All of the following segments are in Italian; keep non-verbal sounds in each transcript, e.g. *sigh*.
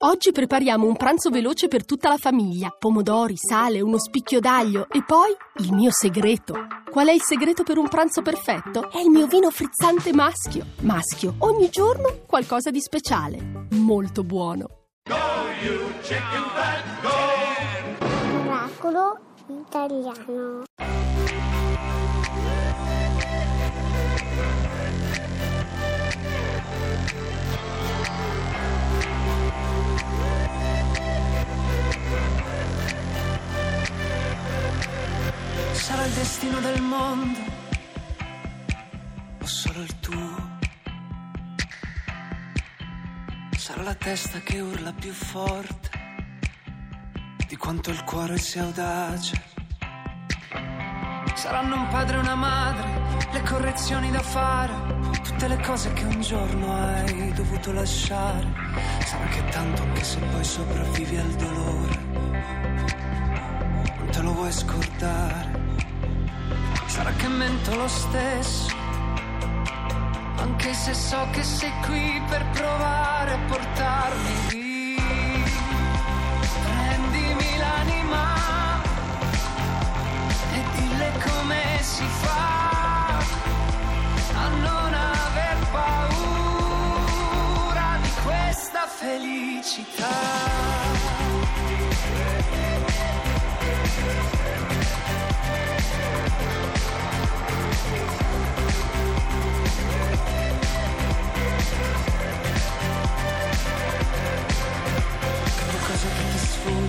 Oggi prepariamo un pranzo veloce per tutta la famiglia. Pomodori, sale, uno spicchio d'aglio e poi il mio segreto. Qual è il segreto per un pranzo perfetto? È il mio vino frizzante maschio. Maschio, ogni giorno qualcosa di speciale. Molto buono. Go you chicken fat, go! Oracolo italiano. Del mondo o solo il tuo? Sarà la testa che urla più forte di quanto il cuore sia audace. Saranno un padre e una madre, le correzioni da fare, tutte le cose che un giorno hai dovuto lasciare. Sarà che tanto anche se poi sopravvivi al dolore, non te lo vuoi scordare. Sarà che mento lo stesso, anche se so che sei qui per provare a portarmi via. Prendimi l'anima e dille come si fa a non aver paura di questa felicità.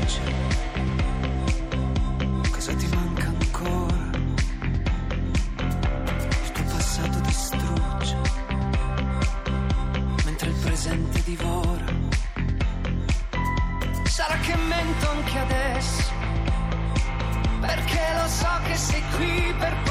piace? Cosa ti manca ancora? Il tuo passato distrugge, mentre il presente divora. Sarà che mento anche adesso, perché lo so che sei qui per te.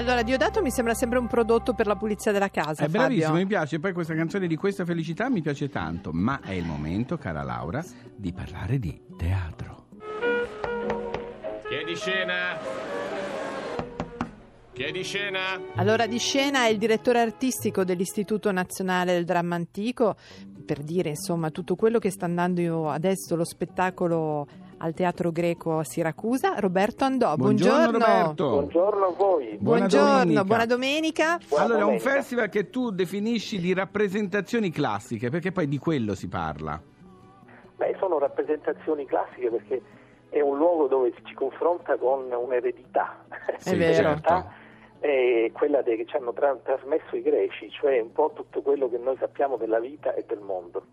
Allora, Diodato mi sembra sempre un prodotto per la pulizia della casa. È Fabio. bravissimo, mi piace. Poi questa canzone di questa felicità mi piace tanto. Ma è il momento, cara Laura, di parlare di teatro. Chiedi scena? Chiedi scena? Allora, di scena è il direttore artistico dell'Istituto Nazionale del Dramma Antico, per dire insomma tutto quello che sta andando adesso lo spettacolo al Teatro Greco a Siracusa, Roberto Andò. Buongiorno, buongiorno. Roberto. Buongiorno a voi. Buona buongiorno, domenica. buona domenica. Buona allora, è un domenica. festival che tu definisci di rappresentazioni classiche, perché poi di quello si parla. Beh, sono rappresentazioni classiche perché è un luogo dove ci si confronta con un'eredità. È vero. L'eredità è quella che ci hanno tra- trasmesso i greci, cioè un po' tutto quello che noi sappiamo della vita e del mondo.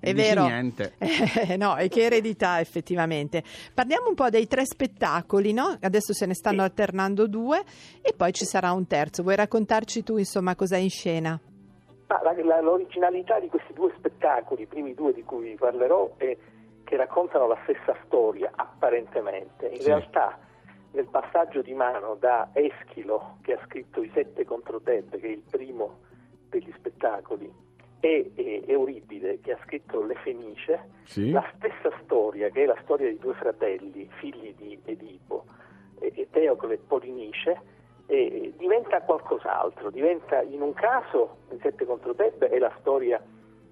È vero. niente. *laughs* Eh, no, e che eredità effettivamente. Parliamo un po' dei tre spettacoli, no? Adesso se ne stanno Sì. alternando due e poi ci sarà un terzo. Vuoi raccontarci tu, insomma, cosa è in scena? Ma la- la- l'originalità di questi due spettacoli, i primi due di cui vi parlerò, è che raccontano la stessa storia, apparentemente. In Sì. realtà, nel passaggio di mano da Eschilo, che ha scritto I Sette contro Tebe, che è il primo degli spettacoli, e, e Euripide, che ha scritto Le Fenice, Sì? la stessa storia, che è la storia di due fratelli, figli di Edipo, e, e Teocle e Polinice, eh, diventa qualcos'altro, diventa in un caso, in Sette contro Tebe, è la storia,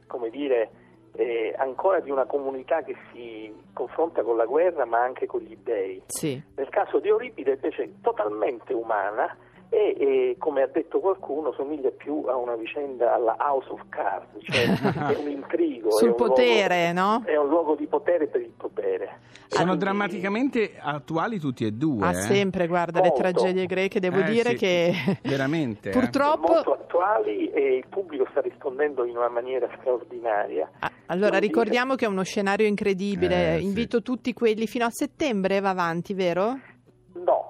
come dire, eh, ancora di una comunità che si confronta con la guerra ma anche con gli dèi. Sì. Nel caso di Euripide invece è totalmente umana e, e, come ha detto qualcuno somiglia più a una vicenda alla House of Cards, cioè *laughs* è un intrigo. Sul è un potere, luogo, no? È un luogo di potere per il potere. Sono Quindi- drammaticamente attuali tutti e due. Ah, eh. sempre, guarda, le Molto. tragedie greche, devo Eh, dire sì, che *laughs* veramente, eh. purtroppo... molto attuali e il pubblico sta rispondendo in una maniera straordinaria. Ah, Allora, Devo dire- ricordiamo che è uno scenario incredibile. Eh, sì. Invito tutti quelli fino a settembre, va avanti, vero?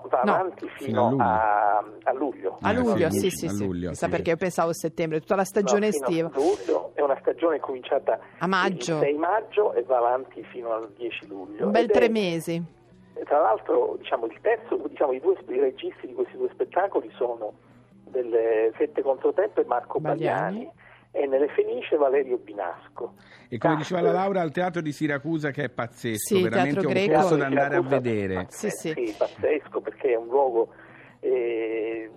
Va No. avanti Fino a fino, luglio. a, a luglio. A luglio, sì, sì, sì, sì. luglio, Chissà sì. perché io pensavo a settembre, tutta la stagione No, estiva. A luglio è una stagione cominciata A maggio. il 6 maggio e va avanti fino al 10 luglio. Un bel Ed è- tre mesi. Tra l'altro, diciamo, il terzo, diciamo, i due i registi di questi due spettacoli sono delle Sette contro Tempo e Marco Bagliani. Bagliani e nelle Fenice Valerio Binasco. E come diceva la Laura, al teatro di Siracusa che è pazzesco, Sì, veramente teatro un greco. posto da andare a vedere. pazze- Sì, sì. pazzesco perché è un luogo eh,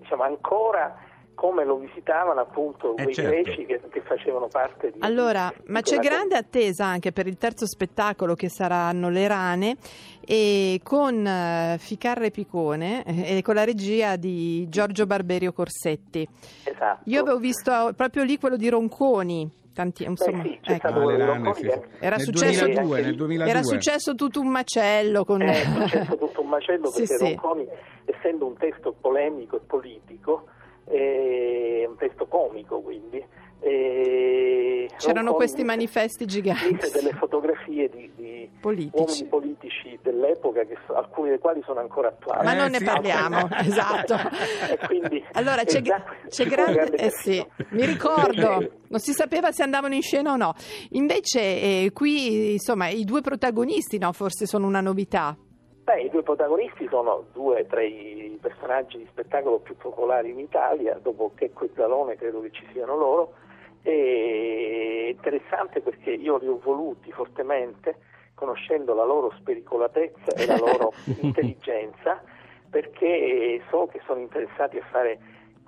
diciamo ancora come lo visitavano appunto Eh, quei certo. greci che, che facevano parte di Allora, di ma c'è quella- grande attesa anche per il terzo spettacolo che saranno Le Rane e con eh, Ficarre Picone eh, e con la regia di Giorgio Barberio Corsetti. esatto. Io avevo visto proprio lì quello di Ronconi, tanti, insomma, sì, c'è ecco. Ah, quello, rane, sì, sì. Era nel successo- 2002, nel 2002. era successo tutto un macello con... Eh, è *laughs* successo tutto un macello Sì, perché sì. Ronconi, essendo un testo polemico e politico, è un testo comico quindi. eh, C'erano questi manifesti giganti. delle fotografie di, di Politici. uomini politici dell'epoca, che so- alcuni dei quali sono ancora attuali. Ma Eh, non ne sì. parliamo, *laughs* esatto. E quindi- allora c'è, e già c'è grande, grande eh sì, mi ricordo, Invece- non si sapeva se andavano in scena o no. Invece eh, qui insomma i due protagonisti no, forse sono una novità. Beh, i due protagonisti sono due tra i personaggi di spettacolo più popolari in Italia, dopo Checco e Zalone credo che ci siano loro, è interessante perché io li ho voluti fortemente, conoscendo la loro spericolatezza e la loro *laughs* intelligenza, perché so che sono interessati a fare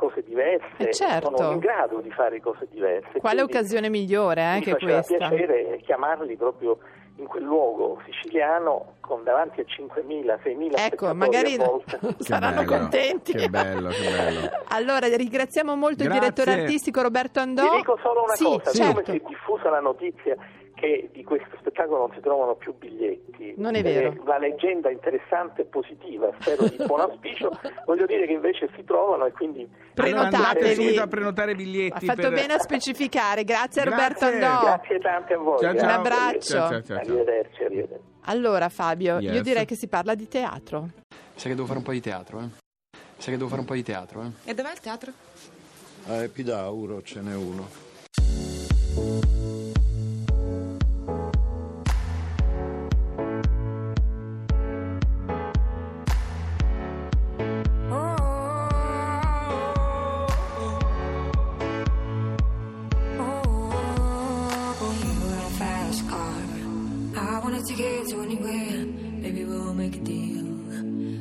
cose diverse, Eh, certo. sono in grado di fare cose diverse. Quale occasione migliore eh, mi che faceva questa? piacere chiamarli proprio in quel luogo siciliano con davanti a 5.000, 6.000 Ecco, spettatori magari *laughs* saranno bello, contenti. Che bello, che bello. *laughs* Allora, ringraziamo molto il Grazie. direttore artistico Roberto Andò. Vi dico solo una sì, cosa, certo. siccome si è diffusa la notizia che di questo spettacolo non si trovano più biglietti. Non è ed vero. La leggenda interessante e positiva, spero di buon auspicio, *laughs* voglio dire che invece si trovano e quindi... Prenotatevi. subito a prenotare biglietti. Ha fatto per- bene a specificare, grazie a Roberto Grazie. Andò. Grazie tante a voi. Ciao, ciao. Un abbraccio. Ciao, ciao. Arrivederci, arrivederci. Allora Fabio, io Yes. direi che si parla di teatro. Sai che devo fare un po' di teatro, eh? Sai che devo fare un po' di teatro, eh? E dov'è il teatro? A Epidauro ce n'è uno.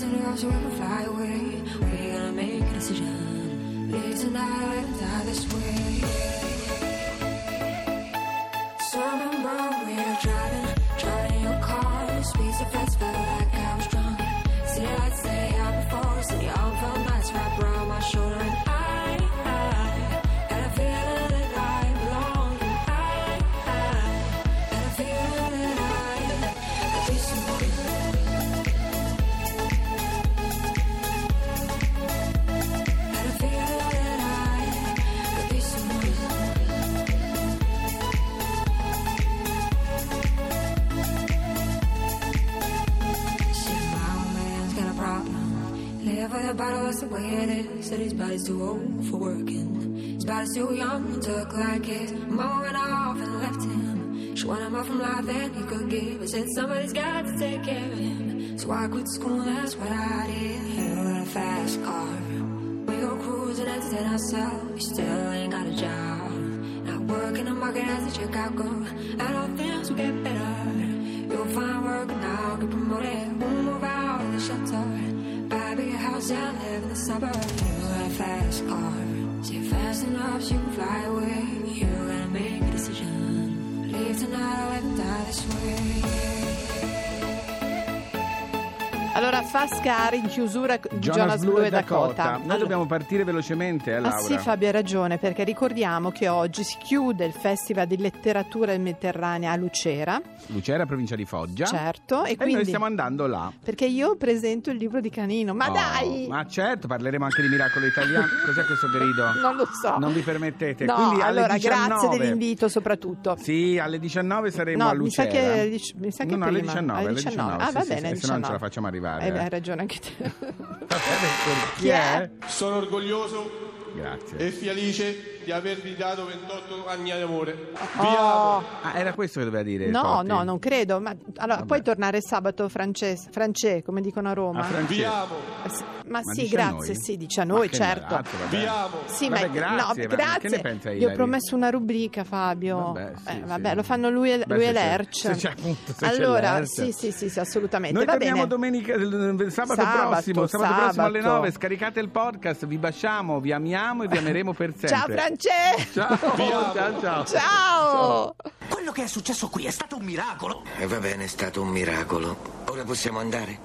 So fast enough so we can fly away. We're gonna make a decision. Live tonight and die this way. Bottle, that's the way it is. Said his body's too old for working. His body's too young to look like his. Mama went off and left him. She wanted more from life than he could give. I said somebody's got to take care of him. So I quit school, that's what I did. You got a fast car. We go cruising, and entertain ourselves. You still ain't got a job. Not working the market as a checkout girl. I don't think will get better. You'll find work now, get promoted. A bigger live in the suburbs. You a fast car. You're fast enough, so you can fly away. You gotta make a decision. Leave tonight or die this way. Allora, Fast Car in chiusura Jonas, Jonas, Blue Blue e Dakota. Dakota. Noi Allora- dobbiamo partire velocemente, eh, Ah Laura. sì Fabio hai ragione perché ricordiamo che oggi si chiude il Festival di Letteratura Mediterranea a Lucera, Lucera, provincia di Foggia. certo, e E quindi noi stiamo andando là. perché io presento il libro di Canino, ma Oh, dai! Ma certo, parleremo anche di Miracolo Italiano. *laughs* Cos'è questo grido? Non lo so. Non vi permettete. No, Quindi alle allora 19 grazie dell'invito soprattutto. Sì, alle 19 saremo No, a mi sa Lucera. che, mi sa che no, no, prima. alle 19, alle 19. Ah, sì, va bene, sì, alle se no non ce la 19. facciamo arrivare. Eh, eh. hai ragione anche te. *laughs* Chi Chi è? è? Sono orgoglioso Grazie. e felice di avervi dato 28 anni di amore. Vi Oh. amo. Ah, era questo che doveva dire? No, Totti? no, non credo. Ma allora, Vabbè. puoi tornare sabato francese, francese, come dicono a Roma? A Francesco. Vi amo. Sì, Ma, Ma sì, grazie, sì, dice a noi, certo. vabbè. Vi amo. Sì, Vabbè, ma grazie, no, ma che grazie. ne pensa Gli ho promesso una rubrica, Fabio. Vabbè, sì, Eh, sì. vabbè, lo fanno lui e, Beh, lui se e Lerch. se c'è appunto, se allora, sì, sì, sì, sì, assolutamente. Noi Va torniamo bene. domenica, sabato, Sabato, prossimo, sabato, prossimo alle sabato. 9. Scaricate il podcast, vi baciamo, vi amiamo e vi ameremo per sempre. Ciao Francesco! Ciao, *laughs* Vi amo. ciao, ciao. Ciao! Quello che è successo qui è stato un miracolo. E va bene, è stato un miracolo. Ora possiamo andare?